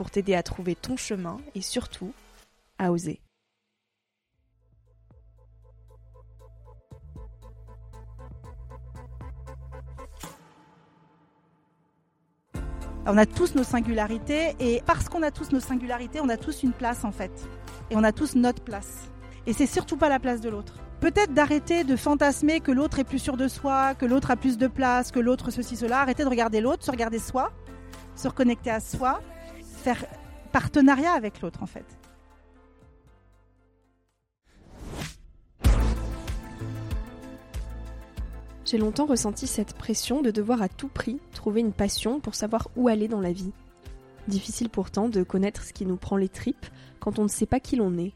pour t'aider à trouver ton chemin et surtout à oser. On a tous nos singularités et parce qu'on a tous nos singularités, on a tous une place en fait. Et on a tous notre place. Et c'est surtout pas la place de l'autre. Peut-être d'arrêter de fantasmer que l'autre est plus sûr de soi, que l'autre a plus de place, que l'autre ceci, cela. Arrêter de regarder l'autre, se regarder soi, se reconnecter à soi faire partenariat avec l'autre en fait. J'ai longtemps ressenti cette pression de devoir à tout prix trouver une passion pour savoir où aller dans la vie. Difficile pourtant de connaître ce qui nous prend les tripes quand on ne sait pas qui l'on est.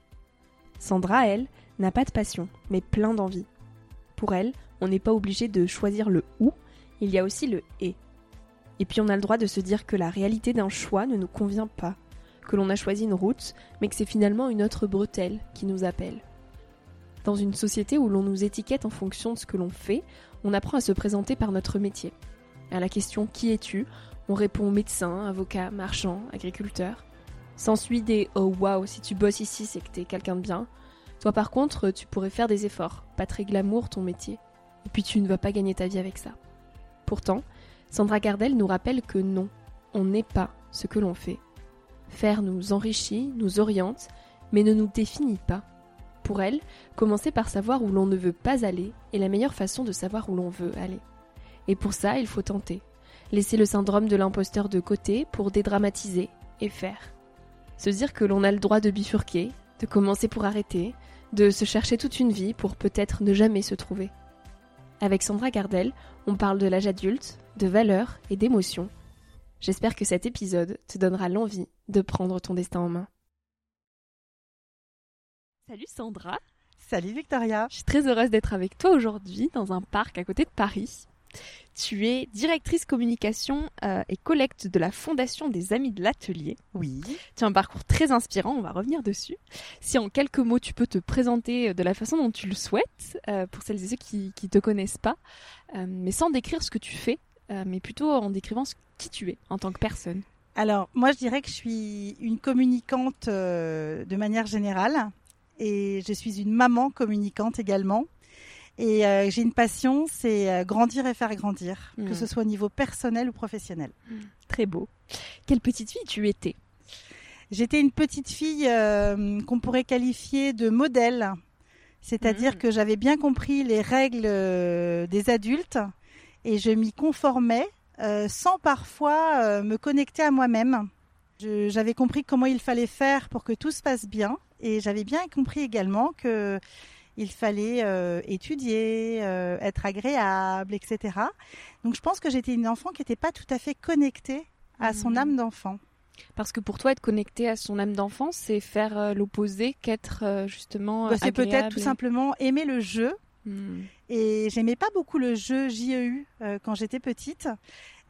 Sandra, elle, n'a pas de passion, mais plein d'envie. Pour elle, on n'est pas obligé de choisir le où, il y a aussi le et. Et puis on a le droit de se dire que la réalité d'un choix ne nous convient pas, que l'on a choisi une route, mais que c'est finalement une autre bretelle qui nous appelle. Dans une société où l'on nous étiquette en fonction de ce que l'on fait, on apprend à se présenter par notre métier. À la question Qui es-tu? on répond médecin, avocat, marchand, agriculteur. S'ensuit des Oh waouh, si tu bosses ici, c'est que t'es quelqu'un de bien. Toi par contre, tu pourrais faire des efforts, pas très glamour ton métier. Et puis tu ne vas pas gagner ta vie avec ça. Pourtant, Sandra Gardel nous rappelle que non, on n'est pas ce que l'on fait. Faire nous enrichit, nous oriente, mais ne nous définit pas. Pour elle, commencer par savoir où l'on ne veut pas aller est la meilleure façon de savoir où l'on veut aller. Et pour ça, il faut tenter. Laisser le syndrome de l'imposteur de côté pour dédramatiser et faire. Se dire que l'on a le droit de bifurquer, de commencer pour arrêter, de se chercher toute une vie pour peut-être ne jamais se trouver. Avec Sandra Gardel, on parle de l'âge adulte, de valeurs et d'émotions. J'espère que cet épisode te donnera l'envie de prendre ton destin en main. Salut Sandra. Salut Victoria. Je suis très heureuse d'être avec toi aujourd'hui dans un parc à côté de Paris. Tu es directrice communication euh, et collecte de la Fondation des Amis de l'Atelier. Oui. Tu as un parcours très inspirant, on va revenir dessus. Si en quelques mots tu peux te présenter de la façon dont tu le souhaites, euh, pour celles et ceux qui ne te connaissent pas, euh, mais sans décrire ce que tu fais, mais plutôt en décrivant qui tu es en tant que personne. Alors, moi je dirais que je suis une communicante de manière générale et je suis une maman communicante également. Et euh, j'ai une passion, c'est euh, grandir et faire grandir, que hmm. ce soit au niveau personnel ou professionnel. Hmm. Très beau. Quelle petite fille tu étais? J'étais une petite fille euh, qu'on pourrait qualifier de modèle, c'est-à-dire hmm. que j'avais bien compris les règles des adultes et je m'y conformais sans parfois me connecter à moi-même. J'avais compris comment il fallait faire pour que tout se passe bien et j'avais bien compris également que il fallait euh, étudier, euh, être agréable, etc. Donc je pense que j'étais une enfant qui n'était pas tout à fait connectée à son Mhm. âme d'enfant. Parce que pour toi, être connecté à son âme d'enfant, c'est faire euh, l'opposé qu'être euh, justement. Bah, c'est peut-être tout et- simplement aimer le jeu. Hmm. Et j'aimais pas beaucoup le jeu JEU euh, quand j'étais petite.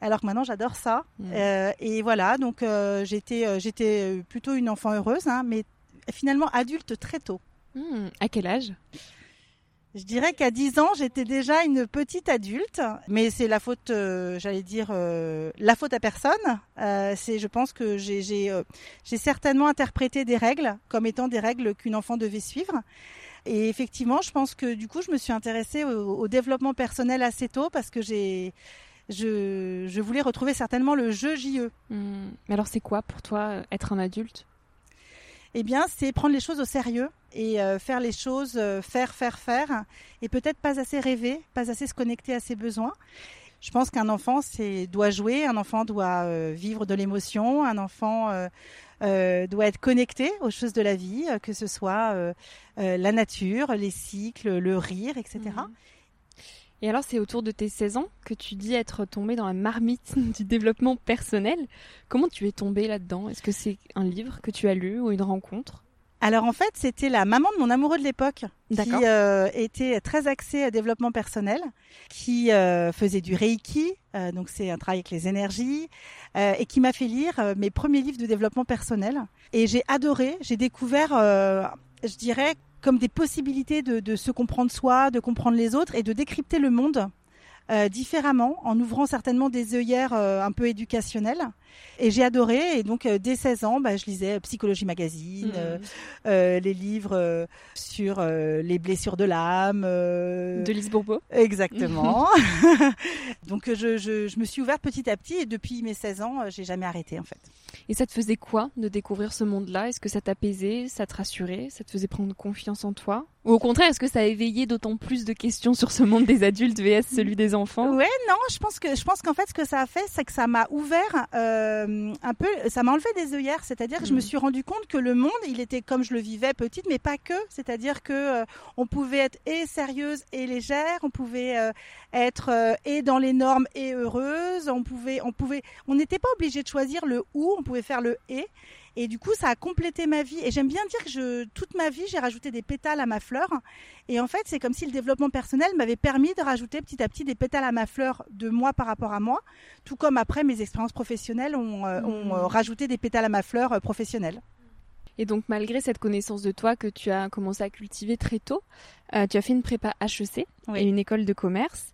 Alors que maintenant j'adore ça. Euh, et voilà, donc euh, j'étais euh, j'étais euh, plutôt une enfant heureuse, hein, mais finalement adulte très tôt. Hmm. À quel âge? Je dirais qu'à 10 ans, j'étais déjà une petite adulte, mais c'est la faute, euh, j'allais dire, euh, la faute à personne. Euh, c'est, je pense que j'ai, j'ai, euh, j'ai certainement interprété des règles comme étant des règles qu'une enfant devait suivre. Et effectivement, je pense que du coup, je me suis intéressée au, au développement personnel assez tôt parce que j'ai, je, je voulais retrouver certainement le jeu JE. Hmm. Mais alors, c'est quoi pour toi euh, être un adulte? Eh bien, c'est prendre les choses au sérieux et euh, faire les choses, euh, faire, faire, faire, et peut-être pas assez rêver, pas assez se connecter à ses besoins. Je pense qu'un enfant c'est, doit jouer, un enfant doit euh, vivre de l'émotion, un enfant euh, doit être connecté aux choses de la vie, euh, que ce soit euh, euh, la nature, les cycles, le rire, etc. Mhm. Et alors, c'est autour de tes 16 ans que tu dis être tombé dans la marmite du développement personnel. Comment tu es tombé là-dedans? Est-ce que c'est un livre que tu as lu ou une rencontre? Alors en fait, c'était la maman de mon amoureux de l'époque qui euh, était très axée à développement personnel, qui euh, faisait du Reiki, euh, donc c'est un travail avec les énergies, et qui m'a fait lire mes premiers livres de développement personnel. Et j'ai adoré, j'ai découvert, je dirais, comme des possibilités de, de se comprendre soi, de comprendre les autres et de décrypter le monde. Euh, différemment, en ouvrant certainement des œillères euh, un peu éducationnelles. Et j'ai adoré. Et donc, euh, dès 16 ans, bah, je lisais Psychologie Magazine, euh, euh, les livres euh, sur euh, les blessures de l'âme. euh, De Lise Bourbeau Exactement. Donc je, je, je me suis ouverte petit à petit et depuis mes 16 ans, j'ai jamais arrêté en fait. Et ça te faisait quoi de découvrir ce monde-là? Est-ce que ça t'apaisait, ça te rassurait, ça te faisait prendre confiance en toi? Ou au contraire, est-ce que ça a éveillé d'autant plus de questions sur ce monde des adultes vs celui des enfants? Ouais, non, je pense que je pense qu'en fait ce que ça a fait, c'est que ça m'a ouvert euh, un peu, ça m'a enlevé des œillères, c'est-à-dire que je me Mhm. suis rendu compte que le monde, il était comme je le vivais petite, mais pas que, c'est-à-dire que euh, on pouvait être et sérieuse et légère, on pouvait euh, être euh, et dans les normes et heureuse, on pouvait, on pouvait, on n'était pas obligé de choisir le on pouvait faire le et. Et du coup, ça a complété ma vie. Et j'aime bien dire que je, toute ma vie, j'ai rajouté des pétales à ma fleur. Et en fait, c'est comme si le développement personnel m'avait permis de rajouter petit à petit des pétales à ma fleur de moi par rapport à moi, tout comme après mes expériences professionnelles ont, euh, ont, Mhm. euh, rajouté des pétales à ma fleur euh, professionnelle. Et donc, malgré cette connaissance de toi que tu as commencé à cultiver très tôt, tu as fait une prépa HEC Oui. et une école de commerce.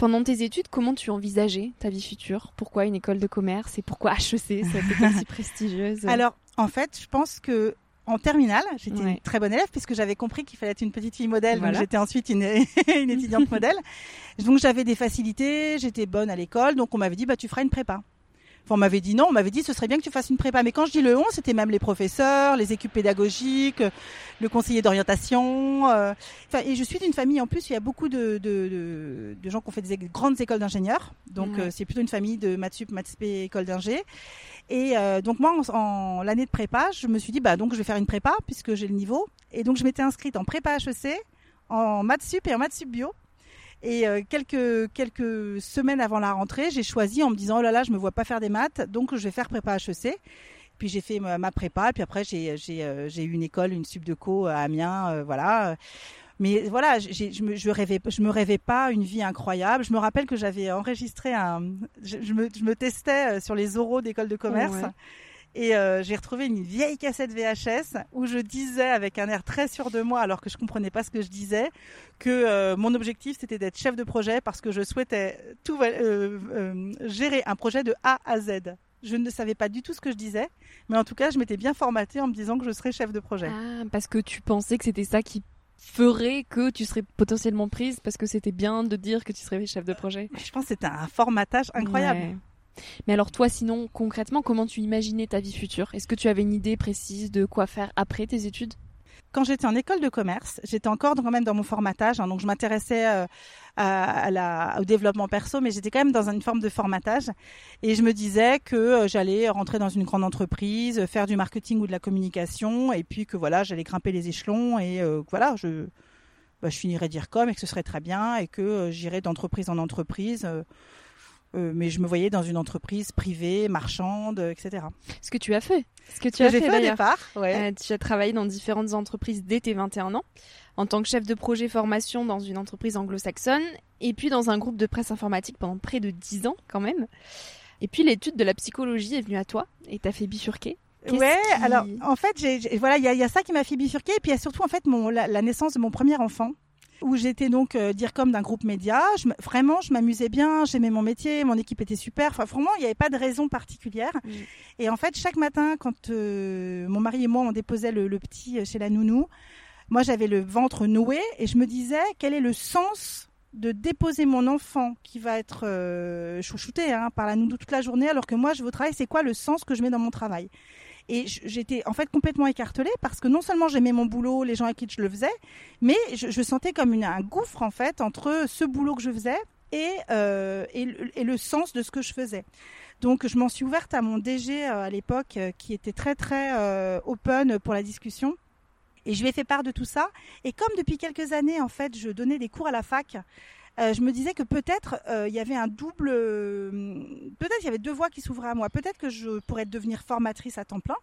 Pendant tes études, comment tu envisageais ta vie future? Pourquoi une école de commerce? Et pourquoi HEC, cette école si prestigieuse Alors, en fait, je pense que en terminale, j'étais Ouais. une très bonne élève puisque j'avais compris qu'il fallait être une petite fille modèle. Voilà. Donc j'étais ensuite une, une étudiante modèle. Donc j'avais des facilités, j'étais bonne à l'école. Donc on m'avait dit bah tu feras une prépa. Enfin, on m'avait dit non, on m'avait dit ce serait bien que tu fasses une prépa. Mais quand je dis le on, c'était même les professeurs, les équipes pédagogiques, le conseiller d'orientation. euh. Et je suis d'une famille en plus, il y a beaucoup de, de, de, de gens qui ont fait des grandes écoles d'ingénieurs. Donc euh, c'est plutôt une famille de maths sup, maths école d'ingé. Et euh, donc moi, en, en l'année de prépa, je me suis dit bah donc je vais faire une prépa puisque j'ai le niveau. Et donc je m'étais inscrite en prépa HEC, en maths sup et en maths sup bio. Et euh, quelques quelques semaines avant la rentrée, j'ai choisi en me disant oh là là, je me vois pas faire des maths, donc je vais faire prépa HEC. Puis j'ai fait ma, prépa, puis après j'ai euh, eu une école, une sub de co à Amiens, euh, voilà. Mais voilà, je me je rêvais je me rêvais pas une vie incroyable. Je me rappelle que j'avais enregistré un je, me je me testais euh, sur les oraux d'école de commerce. Et euh, j'ai retrouvé une vieille cassette VHS où je disais avec un air très sûr de moi, alors que je comprenais pas ce que je disais, que euh, mon objectif c'était d'être chef de projet parce que je souhaitais tout euh, gérer un projet de A à Z. Je ne savais pas du tout ce que je disais, mais en tout cas, je m'étais bien formatée en me disant que je serais chef de projet. Ah, parce que tu pensais que c'était ça qui ferait que tu serais potentiellement prise parce que c'était bien de dire que tu serais chef de projet. Je pense que c'était un formatage incroyable. Ouais. Mais alors toi, sinon, concrètement, comment tu imaginais ta vie future? Est-ce que tu avais une idée précise de quoi faire après tes études? Quand j'étais en école de commerce, j'étais encore quand même dans mon formatage, hein, donc je m'intéressais euh, au développement perso, mais j'étais quand même dans une forme de formatage. Et je me disais que euh, j'allais rentrer dans une grande entreprise, faire du marketing ou de la communication, et puis que voilà, j'allais grimper les échelons, et euh, voilà, je bah, je finirais dire comme et que ce serait très bien et que j'irais d'entreprise en entreprise. Mais je me voyais dans une entreprise privée, marchande, etc. Ce que tu as fait. Ce que tu as fait, fait au départ. Ouais. tu as travaillé dans différentes entreprises dès tes 21 ans, en tant que chef de projet formation dans une entreprise anglo-saxonne, et puis dans un groupe de presse informatique pendant près de 10 ans quand même. Et puis l'étude de la psychologie est venue à toi et t'a fait bifurquer. Ouais, alors en fait, j'ai, voilà, il y a, ça qui m'a fait bifurquer, et puis il y a surtout en fait mon, la, naissance de mon premier enfant, où j'étais donc euh, dire comme d'un groupe média. Je, vraiment, je m'amusais bien, j'aimais mon métier, mon équipe était super. Enfin, vraiment, il n'y avait pas de raison particulière. Et en fait, chaque matin, quand euh, mon mari et moi on déposait le, le petit chez la nounou, moi j'avais le ventre noué et je me disais quel est le sens de déposer mon enfant qui va être euh, chouchouté hein, par la nounou toute la journée alors que moi je veux travailler, c'est quoi le sens que je mets dans mon travail? Et j'étais en fait complètement écartelée parce que non seulement j'aimais mon boulot, les gens à qui je le faisais, mais je, sentais comme un gouffre en fait entre ce boulot que je faisais et, euh, et, le, sens de ce que je faisais. Donc je m'en suis ouverte à mon DG euh, à l'époque qui était très très open pour la discussion et je lui ai fait part de tout ça. Et comme depuis quelques années, en fait, je donnais des cours à la fac, euh, je me disais que peut-être euh, il y avait un double, euh, peut-être il y avait deux voies qui s'ouvraient à moi. Peut-être que je pourrais devenir formatrice à temps plein,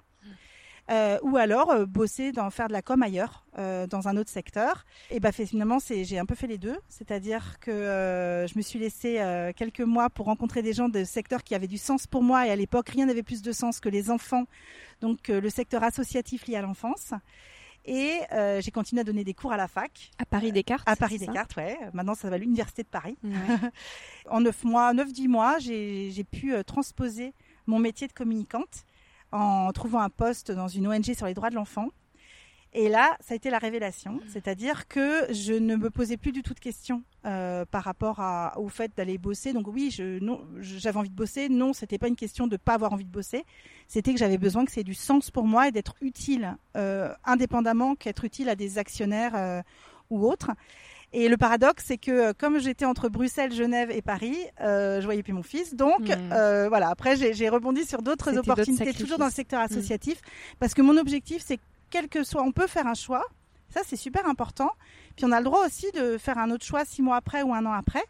ou alors bosser dans faire de la com ailleurs, dans un autre secteur. Et bah finalement, c'est j'ai un peu fait les deux, c'est-à-dire que je me suis laissée quelques mois pour rencontrer des gens de secteurs qui avaient du sens pour moi. Et à l'époque, rien n'avait plus de sens que les enfants, donc le secteur associatif lié à l'enfance. Et euh, j'ai continué à donner des cours à la fac. À Paris Descartes À Paris Descartes, ouais. Maintenant, ça va l'Université de Paris. en neuf mois, neuf, dix mois, j'ai pu euh, transposer mon métier de communicante en trouvant un poste dans une ONG sur les droits de l'enfant. Et là, ça a été la révélation, c'est-à-dire que je ne me posais plus du tout de questions euh, par rapport à, au fait d'aller bosser. Donc oui, j'avais envie de bosser. Non, c'était pas une question de pas avoir envie de bosser. C'était que j'avais besoin que c'est du sens pour moi et d'être utile, euh, indépendamment qu'être utile à des actionnaires euh, ou autres. Et le paradoxe, c'est que comme j'étais entre Bruxelles, Genève et Paris, euh, je voyais plus mon fils. Donc mmh. euh, voilà, après j'ai rebondi sur d'autres opportunités, toujours dans le secteur mmh. associatif, parce que mon objectif, c'est quel que soit, on peut faire un choix. Ça, c'est super important. Puis on a le droit aussi de faire un autre choix six mois après ou un an après.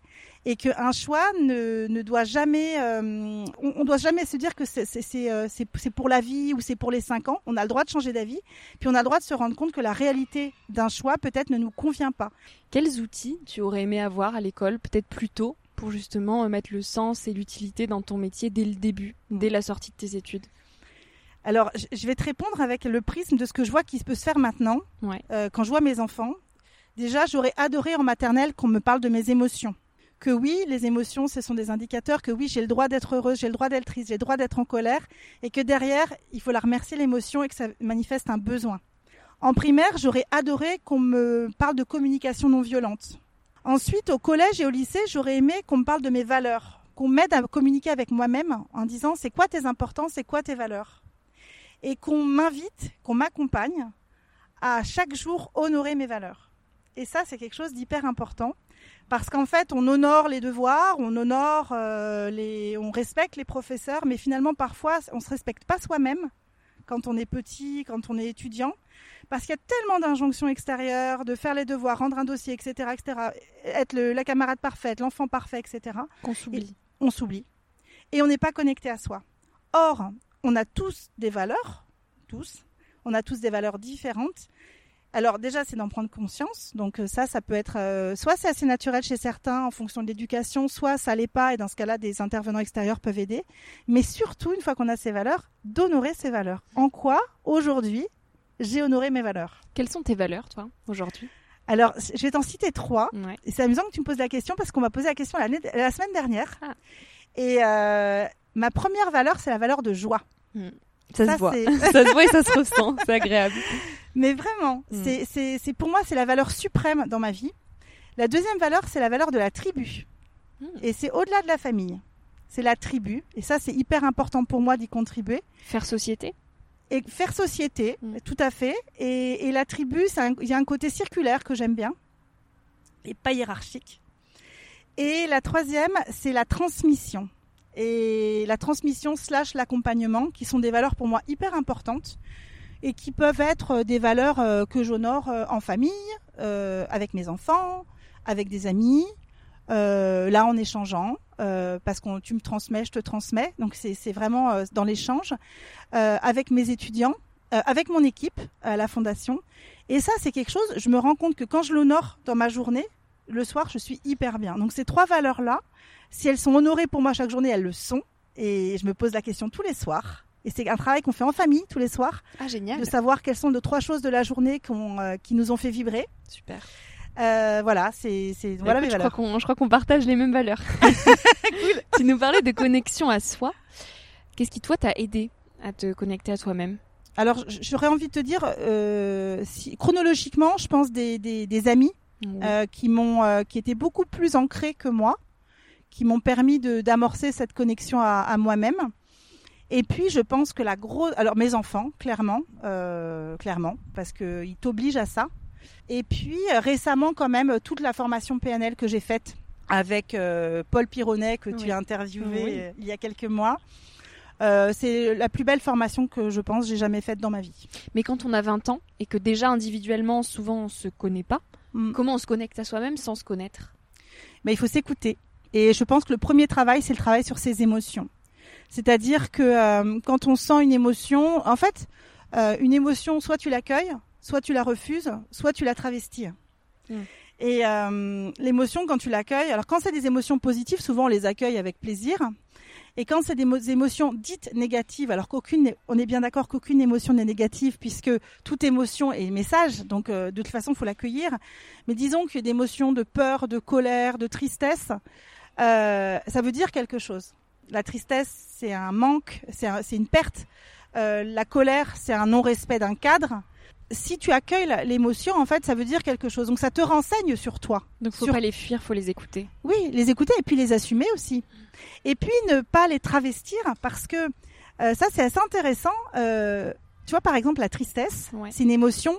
Et qu'un choix ne, ne, doit jamais, euh, on, doit jamais se dire que euh, c'est pour la vie ou c'est pour les cinq ans. On a le droit de changer d'avis. Puis on a le droit de se rendre compte que la réalité d'un choix peut-être ne nous convient pas. Quels outils tu aurais aimé avoir à l'école, peut-être plus tôt, pour justement euh, mettre le sens et l'utilité dans ton métier dès le début, dès la sortie de tes études? Alors, je vais te répondre avec le prisme de ce que je vois qui peut se faire maintenant. Euh, quand je vois mes enfants, déjà, j'aurais adoré en maternelle qu'on me parle de mes émotions. Que oui, les émotions, ce sont des indicateurs, que oui, j'ai le droit d'être heureuse, j'ai le droit d'être triste, j'ai le droit d'être en colère, et que derrière, il faut la remercier l'émotion et que ça manifeste un besoin. En primaire, j'aurais adoré qu'on me parle de communication non violente. Ensuite, au collège et au lycée, j'aurais aimé qu'on me parle de mes valeurs, qu'on m'aide à communiquer avec moi-même en disant c'est quoi tes importances, c'est quoi tes valeurs? Et qu'on m'invite, qu'on m'accompagne à chaque jour honorer mes valeurs. Et ça, c'est quelque chose d'hyper important parce qu'en fait, on honore les devoirs, on honore euh, les, on respecte les professeurs, mais finalement, parfois, on se respecte pas soi-même quand on est petit, quand on est étudiant, parce qu'il y a tellement d'injonctions extérieures, de faire les devoirs, rendre un dossier, etc., etc., être la camarade parfaite, l'enfant parfait, etc. Qu'on s'oublie. On s'oublie. Et on n'est pas connecté à soi. Or, on a tous des valeurs, tous. On a tous des valeurs différentes. Alors déjà, c'est d'en prendre conscience. Donc euh, ça, ça peut être euh, soit c'est assez naturel chez certains en fonction de l'éducation, soit ça l'est pas et dans ce cas-là, des intervenants extérieurs peuvent aider. Mais surtout, une fois qu'on a ces valeurs, d'honorer ces valeurs. En quoi aujourd'hui j'ai honoré mes valeurs? Quelles sont tes valeurs, toi, aujourd'hui? Alors, je vais t'en citer trois. Et c'est amusant que tu me poses la question parce qu'on m'a posé la question la, la semaine dernière. Ah. Et euh, ma première valeur, c'est la valeur de joie. Hmm. Ça, se voit. ça se voit et ça se ressent. C'est agréable. Mais vraiment, hmm. c'est pour moi, c'est la valeur suprême dans ma vie. La deuxième valeur, c'est la valeur de la tribu. Hmm. Et c'est au-delà de la famille. C'est la tribu. Et ça, c'est hyper important pour moi d'y contribuer. Faire société et faire société, tout à fait. Et, la tribu, il y a un côté circulaire que j'aime bien, et pas hiérarchique. Et la troisième, c'est la transmission et la transmission slash l'accompagnement, qui sont des valeurs pour moi hyper importantes et qui peuvent être des valeurs euh, que j'honore euh, en famille, euh, avec mes enfants, avec des amis, euh, là en échangeant, euh, parce que tu me transmets, je te transmets, donc c'est vraiment euh, dans l'échange, euh, avec mes étudiants, euh, avec mon équipe à la fondation. Et ça, c'est quelque chose, je me rends compte que quand je l'honore dans ma journée, le soir, je suis hyper bien. Donc ces trois valeurs-là, si elles sont honorées pour moi chaque journée, elles le sont. Et je me pose la question tous les soirs. Et c'est un travail qu'on fait en famille tous les soirs, Ah, génial. de savoir quelles sont les trois choses de la journée euh, qui nous ont fait vibrer. Super. Euh, voilà, c'est c'est- voilà mes je valeurs. crois qu'on je crois qu'on partage les mêmes valeurs. Tu nous parlais de connexion à soi. Qu'est-ce qui, toi, t'a aidé à te connecter à toi-même? Alors j'aurais envie de te dire, euh, si, chronologiquement, je pense des, des, des amis euh, qui m'ont, euh, qui étaient beaucoup plus ancrés que moi, qui m'ont permis d'amorcer cette connexion à, à moi-même. Et puis je pense que la grosse, alors mes enfants, clairement, euh, clairement, parce que ils t'obligent à ça. Et puis récemment quand même toute la formation PNL que j'ai faite avec Paul Pironnet que tu as interviewé Oui. il y a quelques mois. Euh, c'est la plus belle formation que je pense j'ai jamais faite dans ma vie. Mais quand on a 20 ans et que déjà individuellement, souvent, on se connaît pas, Mm. comment on se connecte à soi-même sans se connaître? Mais il faut s'écouter. Et je pense que le premier travail, c'est le travail sur ses émotions. C'est-à-dire que euh, quand on sent une émotion, en fait, euh, une émotion, soit tu l'accueilles, soit tu la refuses, soit tu la travestis. Mm. Et euh, l'émotion, quand tu l'accueilles, alors quand c'est des émotions positives, souvent on les accueille avec plaisir. Et quand c'est des mo- émotions dites négatives, alors qu'aucune, on est bien d'accord qu'aucune émotion n'est négative puisque toute émotion est message, donc euh, de toute façon, il faut l'accueillir. Mais disons qu'il y a des émotions de peur, de colère, de tristesse, euh, ça veut dire quelque chose. La tristesse, c'est un manque, c'est une perte. Euh, la colère, c'est un non-respect d'un cadre. Si tu accueilles l'émotion, en fait, ça veut dire quelque chose. Donc ça te renseigne sur toi. Donc, faut Sur- pas les fuir, faut les écouter. Oui, les écouter et puis les assumer aussi. Et puis ne pas les travestir parce que euh, ça, c'est assez intéressant. Euh, tu vois, par exemple, la tristesse, Ouais. c'est une émotion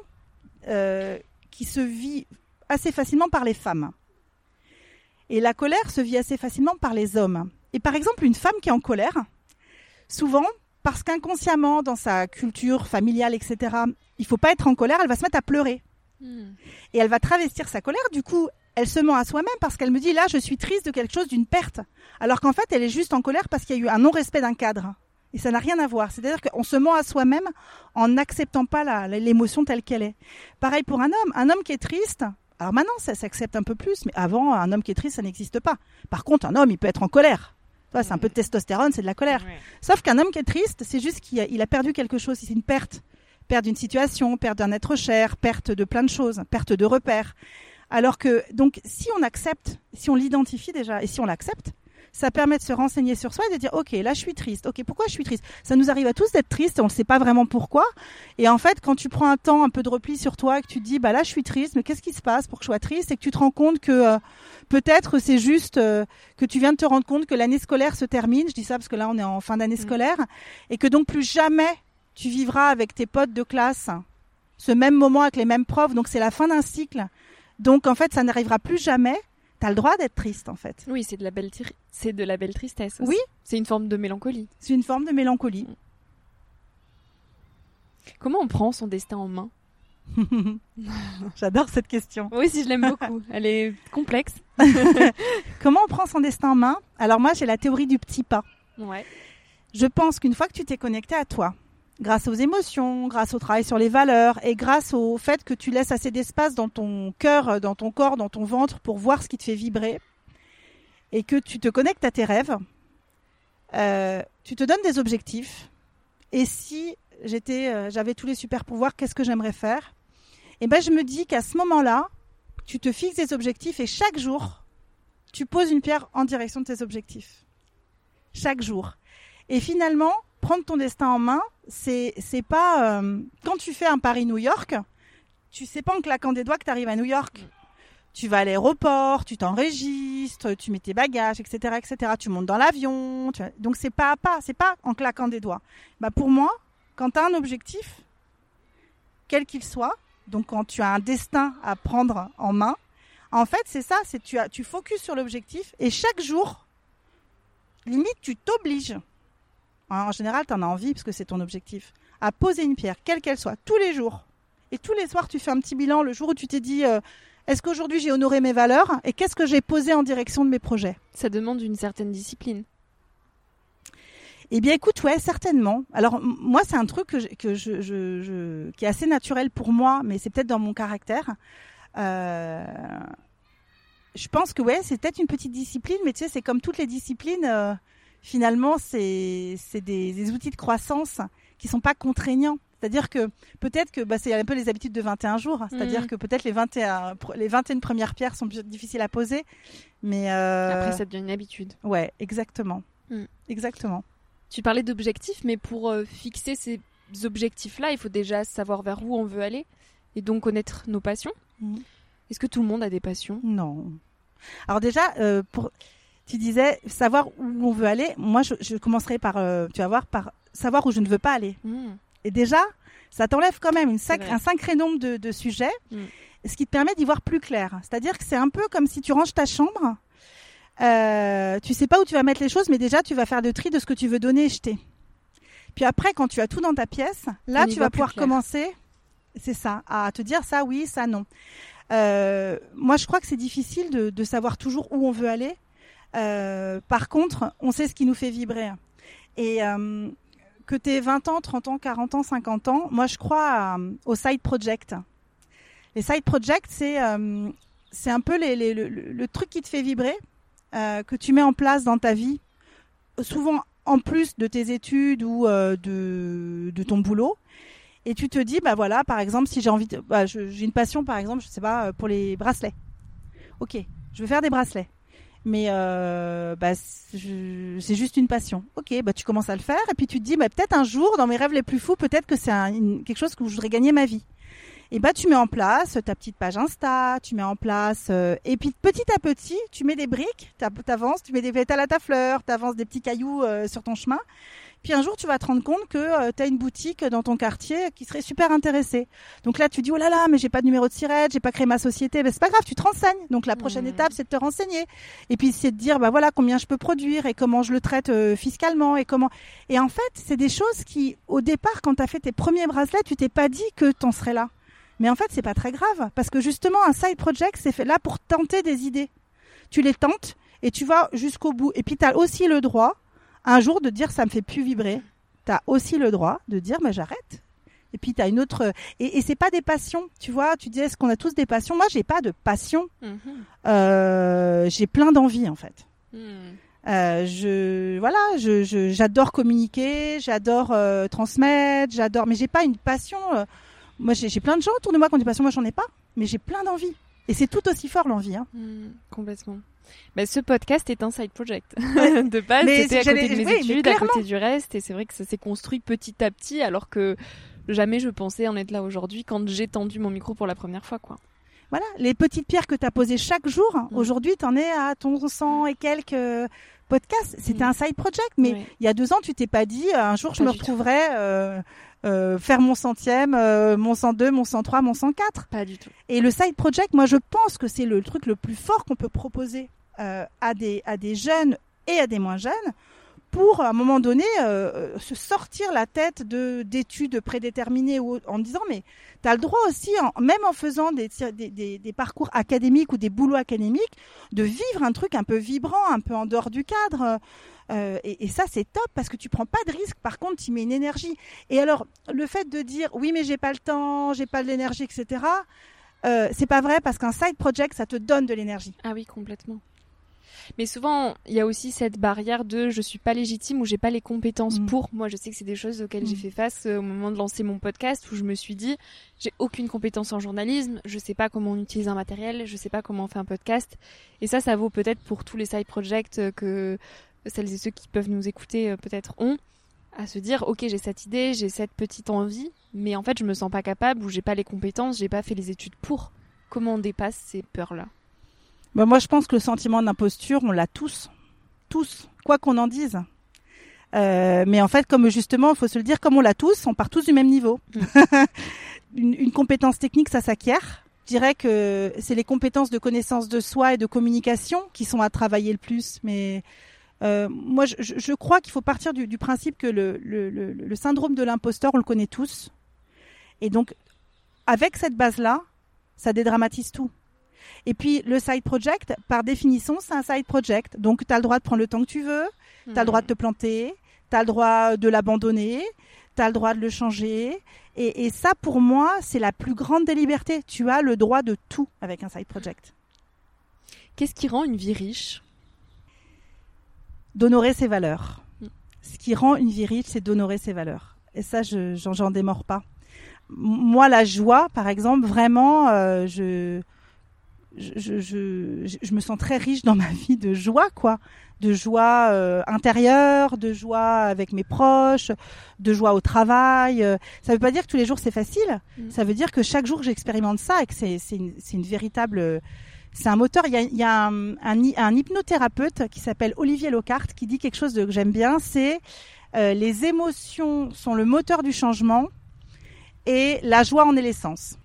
euh, qui se vit assez facilement par les femmes. Et la colère se vit assez facilement par les hommes. Et par exemple, une femme qui est en colère, souvent, parce qu'inconsciemment, dans sa culture familiale, etc., il faut pas être en colère, elle va se mettre à pleurer et elle va travestir sa colère. Du coup, elle se ment à soi-même parce qu'elle me dit là, je suis triste de quelque chose, d'une perte. Alors qu'en fait, elle est juste en colère parce qu'il y a eu un non-respect d'un cadre. Et ça n'a rien à voir. C'est-à-dire qu'on se ment à soi-même en n'acceptant pas l'émotion telle qu'elle est. Pareil pour un homme. Un homme qui est triste. Alors maintenant, ça s'accepte un peu plus, mais avant, un homme qui est triste, ça n'existe pas. Par contre, un homme, il peut être en colère. Toi, c'est un peu de testostérone, c'est de la colère. Sauf qu'un homme qui est triste, c'est juste qu'il a, il a perdu quelque chose, c'est une perte. Perte d'une situation, perte d'un être cher, perte de plein de choses, perte de repères. Alors que, donc, si on accepte, si on l'identifie déjà, et si on l'accepte, ça permet de se renseigner sur soi et de dire, ok, là je suis triste, ok, pourquoi je suis triste? Ça nous arrive à tous d'être triste et on ne sait pas vraiment pourquoi. Et en fait, quand tu prends un temps, un peu de repli sur toi et que tu te dis, bah là je suis triste, mais qu'est-ce qui se passe pour que je sois triste? Et que tu te rends compte que euh, peut-être c'est juste euh, que tu viens de te rendre compte que l'année scolaire se termine, je dis ça parce que là on est en fin d'année Mm. scolaire, et que donc plus jamais tu vivras avec tes potes de classe ce même moment avec les mêmes profs, donc c'est la fin d'un cycle. Donc en fait, ça n'arrivera plus jamais. Tu as le droit d'être triste en fait. Oui, c'est de la belle, c'est de la belle tristesse. aussi. Oui. C'est une forme de mélancolie. C'est une forme de mélancolie. Comment on prend son destin en main J'adore cette question. Oui, si je l'aime beaucoup. Elle est complexe. Comment on prend son destin en main Alors moi, j'ai la théorie du petit pas. Ouais. Je pense qu'une fois que tu t'es connecté à toi, grâce aux émotions, grâce au travail sur les valeurs et grâce au fait que tu laisses assez d'espace dans ton cœur, dans ton corps, dans ton ventre pour voir ce qui te fait vibrer et que tu te connectes à tes rêves, euh, tu te donnes des objectifs. Et si j'étais, euh, j'avais tous les super pouvoirs, qu'est-ce que j'aimerais faire? Et ben, je me dis qu'à ce moment-là, tu te fixes des objectifs et chaque jour, tu poses une pierre en direction de tes objectifs. Chaque jour. Et finalement, prendre ton destin en main, c'est c'est pas euh, quand tu fais un Paris-New York, tu sais pas en claquant des doigts que tu arrives à New York. Tu vas à l'aéroport, tu t'enregistres, tu mets tes bagages, etc., etc. Tu montes dans l'avion. Donc c'est pas à pas, c'est pas en claquant des doigts. Bah pour moi, quand tu as un objectif, quel qu'il soit, donc quand tu as un destin à prendre en main, en fait c'est ça, c'est tu as tu focuses sur l'objectif et chaque jour, limite tu t'obliges en général, tu en as envie parce que c'est ton objectif. À poser une pierre, quelle qu'elle soit, tous les jours. Et tous les soirs, tu fais un petit bilan le jour où tu t'es dit euh, est-ce qu'aujourd'hui j'ai honoré mes valeurs et qu'est-ce que j'ai posé en direction de mes projets? Ça demande une certaine discipline. Eh bien, écoute, ouais, certainement. Alors, moi, c'est un truc que, je, que je, je, qui est assez naturel pour moi, mais c'est peut-être dans mon caractère. Euh, je pense que ouais, c'est peut-être une petite discipline, mais tu sais, c'est comme toutes les disciplines. Euh, finalement, c'est c'est des, des, outils de croissance qui sont pas contraignants. C'est-à-dire que peut-être que bah, c'est un peu les habitudes de 21 jours. C'est-à-dire mmh. que peut-être les 21 les 21 premières pierres sont difficiles à poser, mais euh... après ça devient une habitude. Ouais, exactement, mmh. exactement. Tu parlais d'objectifs, mais pour euh, fixer ces objectifs-là, il faut déjà savoir vers où on veut aller et donc connaître nos passions. Mmh. Est-ce que tout le monde a des passions? Non. Alors déjà, euh, pour, tu disais savoir où on veut aller. Moi, je, je commencerai par, tu vas voir, par savoir où je ne veux pas aller. Et déjà, ça t'enlève quand même une un sacré nombre de, de sujets, mmh. ce qui te permet d'y voir plus clair. C'est-à-dire que c'est un peu comme si tu ranges ta chambre euh, tu sais pas où tu vas mettre les choses, mais déjà tu vas faire le tri de ce que tu veux donner et jeter. Puis après, quand tu as tout dans ta pièce, là tu vas pouvoir commencer, c'est ça, à te dire ça oui, ça non. Euh, moi, je crois que c'est difficile de, de, savoir toujours où on veut aller. Euh, par contre, on sait ce qui nous fait vibrer. Et euh, que tu aies 20 ans, 30 ans, 40 ans, 50 ans, moi je crois au side project. Les side projects, c'est euh, un peu le, truc qui te fait vibrer, euh, que tu mets en place dans ta vie, souvent en plus de tes études ou euh, de, de, ton boulot. Et tu te dis, bah voilà, par exemple, si j'ai envie, bah, j'ai une passion, par exemple, je sais pas, pour les bracelets. Ok, je veux faire des bracelets, mais euh, bah, c'est juste une passion. Ok, bah tu commences à le faire et puis tu te dis, bah peut-être un jour, dans mes rêves les plus fous, peut-être que c'est quelque chose que je voudrais gagner ma vie et bah tu mets en place ta petite page Insta, tu mets en place euh, et puis petit à petit tu mets des briques, t'avances, tu mets des pétales à ta fleur, t'avances des petits cailloux euh, sur ton chemin. Puis un jour, tu vas te rendre compte que euh, tu as une boutique dans ton quartier qui serait super intéressée. Donc là, tu dis oh là là, mais j'ai pas de numéro de sirette, j'ai pas créé ma société. Mais c'est pas grave, tu te renseignes. Donc la prochaine mmh. étape, c'est de te renseigner. Et puis c'est de dire bah voilà combien je peux produire et comment je le traite fiscalement et comment. Et en fait, c'est des choses qui, au départ, quand tu as fait tes premiers bracelets, tu t'es pas dit que t'en serais là. Mais en fait, c'est pas très grave parce que justement, un side project, c'est fait là pour tenter des idées. Tu les tentes et tu vas jusqu'au bout. Et puis, tu as aussi le droit, un jour, de dire ça me fait plus vibrer. Tu as aussi le droit de dire, mais j'arrête. Et puis, tu as une autre. Et, et c'est pas des passions. Tu vois, tu dis, est-ce qu'on a tous des passions? Moi, j'ai pas de passion. Mm-hmm. Euh, j'ai plein d'envie, en fait. Mm. Euh, je voilà, je j'adore communiquer, j'adore euh, transmettre, j'adore, mais j'ai pas une passion. Euh, moi, j'ai plein de gens autour de moi qui ont des passions, moi, j'en ai pas, mais j'ai plein d'envie. Et c'est tout aussi fort l'envie. Hein. Hmm, complètement. Mais ce podcast est un side project. de base, c'était à côté de mes études, à côté du reste, et c'est vrai que ça s'est construit petit à petit, alors que jamais je pensais en être là aujourd'hui quand j'ai tendu mon micro pour la première fois, quoi. Voilà, les petites pierres que tu as posées chaque jour, hmm. aujourd'hui, tu en es à ton sang et quelques podcasts. C'était hmm. un side project, mais il y a deux ans, tu t'es pas dit, un jour, je me retrouverai euh, euh, faire mon centième, euh, mon 102, mon 103, mon 104. Pas du tout. Et le side project, moi je pense que c'est le truc le plus fort qu'on peut proposer euh, à, des, à des jeunes et à des moins jeunes pour à un moment donné se sortir la tête de d'études prédéterminées ou en disant mais tu as le droit aussi même en faisant des, des, des, des, parcours académiques ou des boulots académiques de vivre un truc un peu vibrant un peu en dehors du cadre euh, et, et, ça, c'est top parce que tu prends pas de risque. Par contre, tu mets une énergie. Et alors, le fait de dire oui, mais j'ai pas le temps, j'ai pas de l'énergie, etc. Euh, c'est pas vrai parce qu'un side project, ça te donne de l'énergie. Ah oui, complètement. Mais souvent, il y a aussi cette barrière de je suis pas légitime ou j'ai pas les compétences mm. pour. Moi, je sais que c'est des choses auxquelles j'ai mm. fait face euh, au moment de lancer mon podcast où je me suis dit j'ai aucune compétence en journalisme, je sais pas comment on utilise un matériel, je sais pas comment on fait un podcast. Et ça, ça vaut peut-être pour tous les side projects que celles et ceux qui peuvent nous écouter euh, peut-être ont, à se dire ok j'ai cette idée, j'ai cette petite envie, mais en fait je me sens pas capable ou j'ai pas les compétences, j'ai pas fait les études pour. Comment on dépasse ces peurs-là? Bah Moi je pense que le sentiment d'imposture, on l'a tous, tous, quoi qu'on en dise. Euh, mais en fait, comme justement, il faut se le dire, comme on l'a tous, on part tous du même niveau. Mm. une, une, compétence technique, ça s'acquiert. Je dirais que c'est les compétences de connaissance de soi et de communication qui sont à travailler le plus. Mais euh, moi, je, je crois qu'il faut partir du, du principe que le, le, le, le syndrome de l'imposteur, on le connaît tous. Et donc, avec cette base-là, ça dédramatise tout. Et puis le side project, par définition, c'est un side project. Donc tu as le droit de prendre le temps que tu veux, tu as le droit de te planter, tu as le droit de l'abandonner, tu as le droit de le changer. Et, et ça, pour moi, c'est la plus grande des libertés. Tu as le droit de tout avec un side project. Qu'est-ce qui rend une vie riche? D'honorer ses valeurs. Mm. Ce qui rend une vie riche, c'est d'honorer ses valeurs. Et ça, je j'en démords pas. Moi, la joie, par exemple, vraiment, euh, je, je, je, je, me sens très riche dans ma vie de joie, quoi. De joie euh, intérieure, de joie avec mes proches, de joie au travail. Euh, Ça veut pas dire que tous les jours c'est facile. Mm. Ça veut dire que chaque jour j'expérimente ça et que c'est c'est une, c'est une véritable c'est un moteur. Il y a, il y a un, un, hy- un hypnothérapeute qui s'appelle Olivier Lockhart qui dit quelque chose de, que j'aime bien. C'est euh, les émotions sont le moteur du changement et la joie en est l'essence.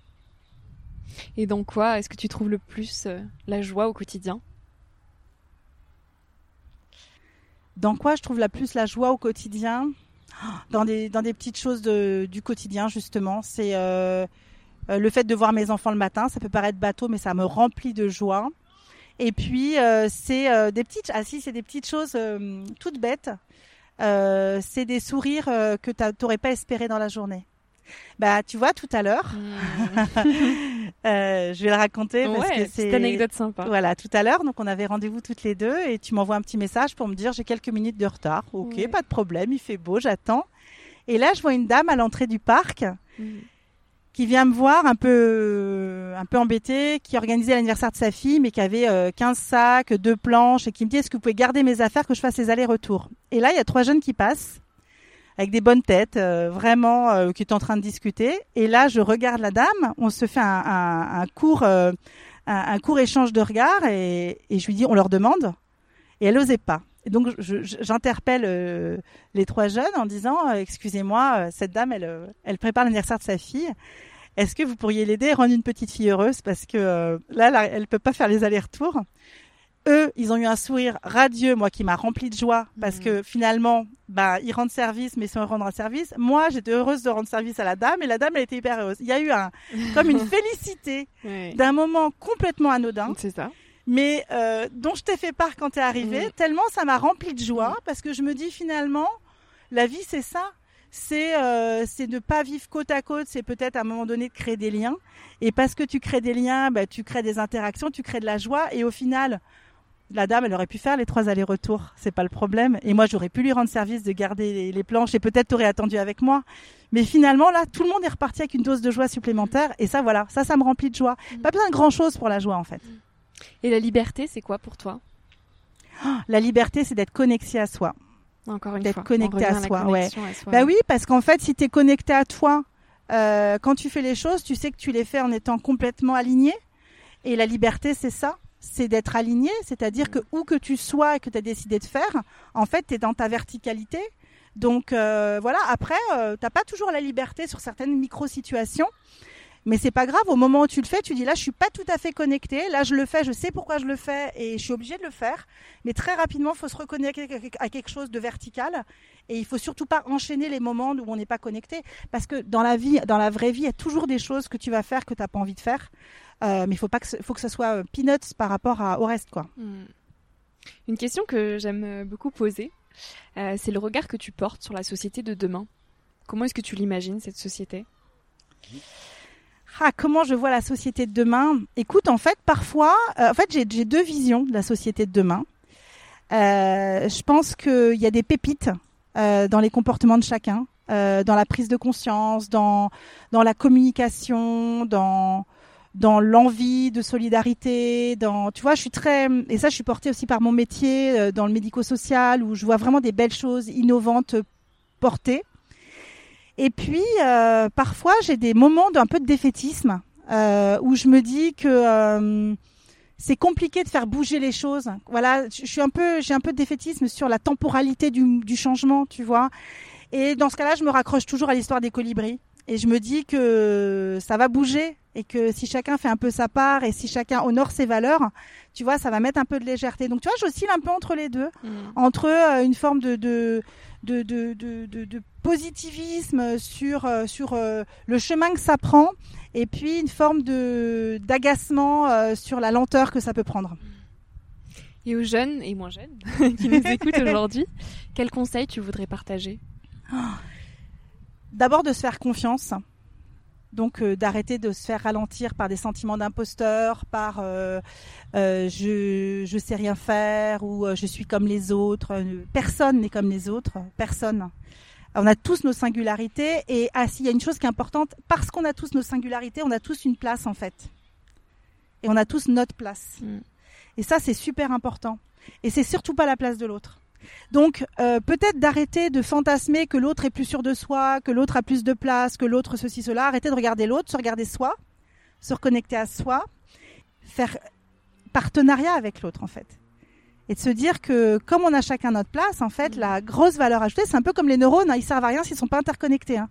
Et dans quoi est-ce que tu trouves le plus euh, la joie au quotidien? Dans quoi je trouve la plus la joie au quotidien? Dans des, dans des petites choses de, du quotidien, justement. C'est euh, euh, le fait de voir mes enfants le matin. Ça peut paraître bateau, mais ça me remplit de joie. Et puis, euh, c'est euh, des petites... Ah si, c'est des petites choses euh, toutes bêtes. Euh, c'est des sourires euh, que tu n'aurais pas espéré dans la journée. Bah, tu vois, tout à l'heure, euh, je vais le raconter parce Ouais, que c'est petite anecdote sympa. voilà, tout à l'heure, donc on avait rendez-vous toutes les deux et tu m'envoies un petit message pour me dire j'ai quelques minutes de retard. Ok, Ouais. pas de problème, il fait beau, j'attends. Et là, je vois une dame à l'entrée du parc Mm. Qui vient me voir un peu, un peu embêtée, qui organisait l'anniversaire de sa fille, mais qui avait euh, 15 sacs, deux planches et qui me dit est-ce que vous pouvez garder mes affaires que je fasse les allers-retours? Et là, il y a trois jeunes qui passent avec des bonnes têtes, euh, vraiment, euh, qui est en train de discuter. Et là, je regarde la dame, on se fait un, court, euh, un, un court échange de regards et, et je lui dis, on leur demande. Et elle n'osait pas. Et donc, j'interpelle euh, les trois jeunes en disant, euh, excusez-moi, euh, cette dame, elle, euh, elle prépare l'anniversaire de sa fille. Est-ce que vous pourriez l'aider à rendre une petite fille heureuse? Parce que euh, là, là, elle peut pas faire les allers-retours. Eux, ils ont eu un sourire radieux, moi, qui m'a rempli de joie parce Mhm. que finalement, bah, ils rendent service, mais sans rendre un service. Moi, j'étais heureuse de rendre service à la dame et la dame, elle était hyper heureuse. Il y a eu un, comme une félicité d'un moment complètement anodin, C'est ça. Mais euh, dont je t'ai fait part quand t'es arrivé, tellement ça m'a rempli de joie parce que je me dis finalement, la vie, c'est ça. C'est euh, c'est de pas vivre côte à côte, c'est peut-être à un moment donné de créer des liens. Et parce que tu crées des liens, bah, tu crées des interactions, tu crées de la joie. Et au final, la dame, elle aurait pu faire les trois allers-retours, c'est pas le problème. Et moi, j'aurais pu lui rendre service de garder les, les planches et peut-être t'aurais attendu avec moi. Mais finalement, là, tout le monde est reparti avec une dose de joie supplémentaire. Et ça, voilà, ça, ça me remplit de joie. Mhm. Pas besoin de grand chose pour la joie, en fait. Et la liberté, c'est quoi pour toi? La liberté, c'est d'être connecté à soi. Encore une D'être fois. on connecté à soi, à soi. Bah oui, parce qu'en fait, si tu es connecté à toi, euh, quand tu fais les choses, tu sais que tu les fais en étant complètement aligné. Et la liberté, c'est ça. C'est d'être aligné, c'est-à-dire que où que tu sois et que tu as décidé de faire, en fait, tu es dans ta verticalité. Donc euh, voilà, après, euh, t'as pas toujours la liberté sur certaines micro-situations. Mais c'est pas grave, au moment où tu le fais, tu dis là, je suis pas tout à fait connecté. Là, je le fais, je sais pourquoi je le fais et je suis obligé de le faire. Mais très rapidement, il faut se reconnecter à quelque chose de vertical. Et il faut surtout pas enchaîner les moments où on n'est pas connecté. Parce que dans la vie, dans la vraie vie, il y a toujours des choses que tu vas faire que tu n'as pas envie de faire. Euh, mais il faut pas que ce, soit euh, peanuts par rapport au reste, quoi. Hmm. Une question que j'aime euh, beaucoup poser, c'est le regard que tu portes sur la société de demain. Comment est-ce que tu l'imagines, cette société? Ah, comment je vois la société de demain? Écoute, en fait, parfois, euh, en fait, j'ai deux visions de la société de demain. Euh, je pense qu'il y a des pépites euh, dans les comportements de chacun, euh, dans la prise de conscience, dans dans la communication, dans dans l'envie de solidarité, dans tu vois, je suis très et ça je suis portée aussi par mon métier euh, dans le médico-social où je vois vraiment des belles choses innovantes portées. Et puis euh, parfois j'ai des moments d'un peu de défaitisme euh, où je me dis que euh, c'est compliqué de faire bouger les choses. Voilà, je suis un peu j'ai un peu de défaitisme sur la temporalité du, du changement, tu vois. Et dans ce cas-là, je me raccroche toujours à l'histoire des colibris et je me dis que ça va bouger et que si chacun fait un peu sa part et si chacun honore ses valeurs, tu vois, ça va mettre un peu de légèreté. Donc tu vois, j'oscille un peu entre les deux, Mm. entre euh, une forme de de de, de, de, de- de positivisme sur euh, sur euh, le chemin que ça prend et puis une forme de d'agacement euh, sur la lenteur que ça peut prendre. Et aux jeunes et moins jeunes qui nous écoutent aujourd'hui, quels conseils tu voudrais partager? D'abord de se faire confiance. Donc euh, d'arrêter de se faire ralentir par des sentiments d'imposteur, par euh, euh, je je sais rien faire ou je suis comme les autres. Personne n'est comme les autres, personne. On a tous nos singularités et ah s'il y a une chose qui est importante, parce qu'on a tous nos singularités, on a tous une place en fait. Et on a tous notre place. Mm. Et ça c'est super important. Et c'est surtout pas la place de l'autre. Donc euh, peut-être d'arrêter de fantasmer que l'autre est plus sûr de soi, que l'autre a plus de place, que l'autre ceci cela. Arrêter de regarder l'autre, se regarder soi, se reconnecter à soi, faire partenariat avec l'autre en fait. Et de se dire que comme on a chacun notre place, en fait, la grosse valeur ajoutée, c'est un peu comme les neurones, hein, ils servent à rien s'ils sont pas interconnectés. hein.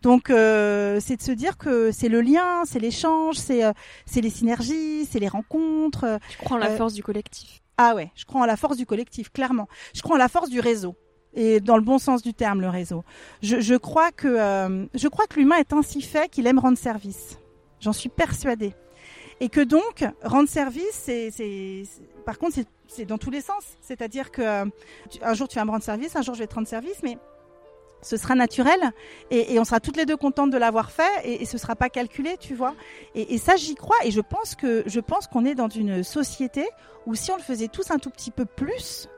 Donc euh, c'est de se dire que c'est le lien, c'est l'échange, c'est euh, c'est les synergies, c'est les rencontres. euh, Tu crois en la Euh, force du collectif ah ouais, je crois en la force du collectif, clairement. Je crois en la force du réseau. Et dans le bon sens du terme, le réseau. Je, je crois que euh, je crois que l'humain est ainsi fait qu'il aime rendre service. J'en suis persuadée. Et que donc rendre service, c'est- par contre, c'est, c'est dans tous les sens. C'est-à-dire que euh, tu- un jour tu vas me rendre service, un jour je vais te rendre service, mais ce sera naturel et, et on sera toutes les deux contentes de l'avoir fait et, et ce sera pas calculé, tu vois. Et, et ça, j'y crois et je pense que je pense qu'on est dans une société où si on le faisait tous un tout petit peu plus,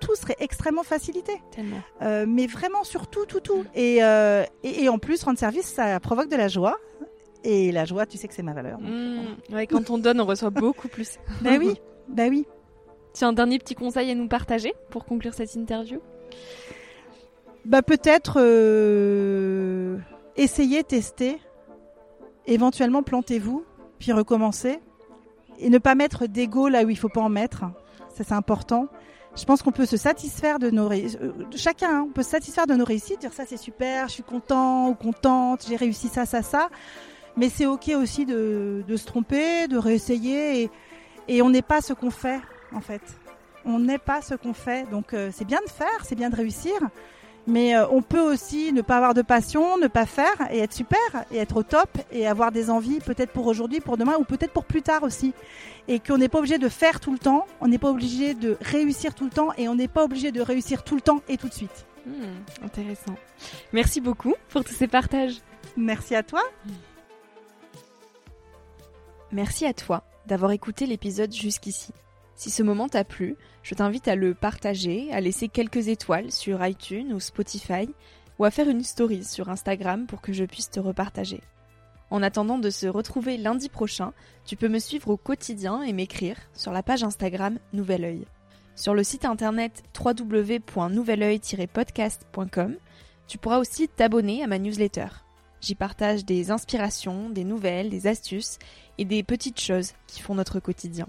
tout serait extrêmement facilité. Tellement. Euh, mais vraiment sur tout, tout, tout. Et, euh, et, et en plus, rendre service, ça provoque de la joie. Et la joie, tu sais que c'est ma valeur. donc, Mm. voilà. Ouais, quand on donne, on reçoit beaucoup plus. Ben oui, ben oui. Tu as un dernier petit conseil à nous partager pour conclure cette interview? Bah peut-être euh, essayer, tester, éventuellement plantez-vous, puis recommencer, et ne pas mettre d'ego là où il faut pas en mettre. Ça c'est important. Je pense qu'on peut se satisfaire de nos ré- euh, chacun, hein, peut se satisfaire de nos réussites, dire ça c'est super, je suis content ou contente, j'ai réussi ça, ça, ça. Mais c'est ok aussi de, se tromper, de réessayer, et on n'est pas ce qu'on fait en fait. On n'est pas ce qu'on fait, donc euh, c'est bien de faire, c'est bien de réussir, mais euh, on peut aussi ne pas avoir de passion, ne pas faire et être super et être au top et avoir des envies peut-être pour aujourd'hui, pour demain ou peut-être pour plus tard aussi. Et qu'on n'est pas obligé de faire tout le temps, on n'est pas obligé de réussir tout le temps et on n'est pas obligé de réussir tout le temps et tout de suite. Hmm, Intéressant. Merci beaucoup pour tous ces partages. Merci à toi. Merci à toi d'avoir écouté l'épisode jusqu'ici. Si ce moment t'a plu, je t'invite à le partager, à laisser quelques étoiles sur iTunes ou Spotify, ou à faire une story sur Instagram pour que je puisse te repartager. En attendant de se retrouver lundi prochain, tu peux me suivre au quotidien et m'écrire sur la page Instagram Nouvel Oeil. Sur le site internet www.nouveloeil-podcast.com, tu pourras aussi t'abonner à ma newsletter. J'y partage des inspirations, des nouvelles, des astuces et des petites choses qui font notre quotidien.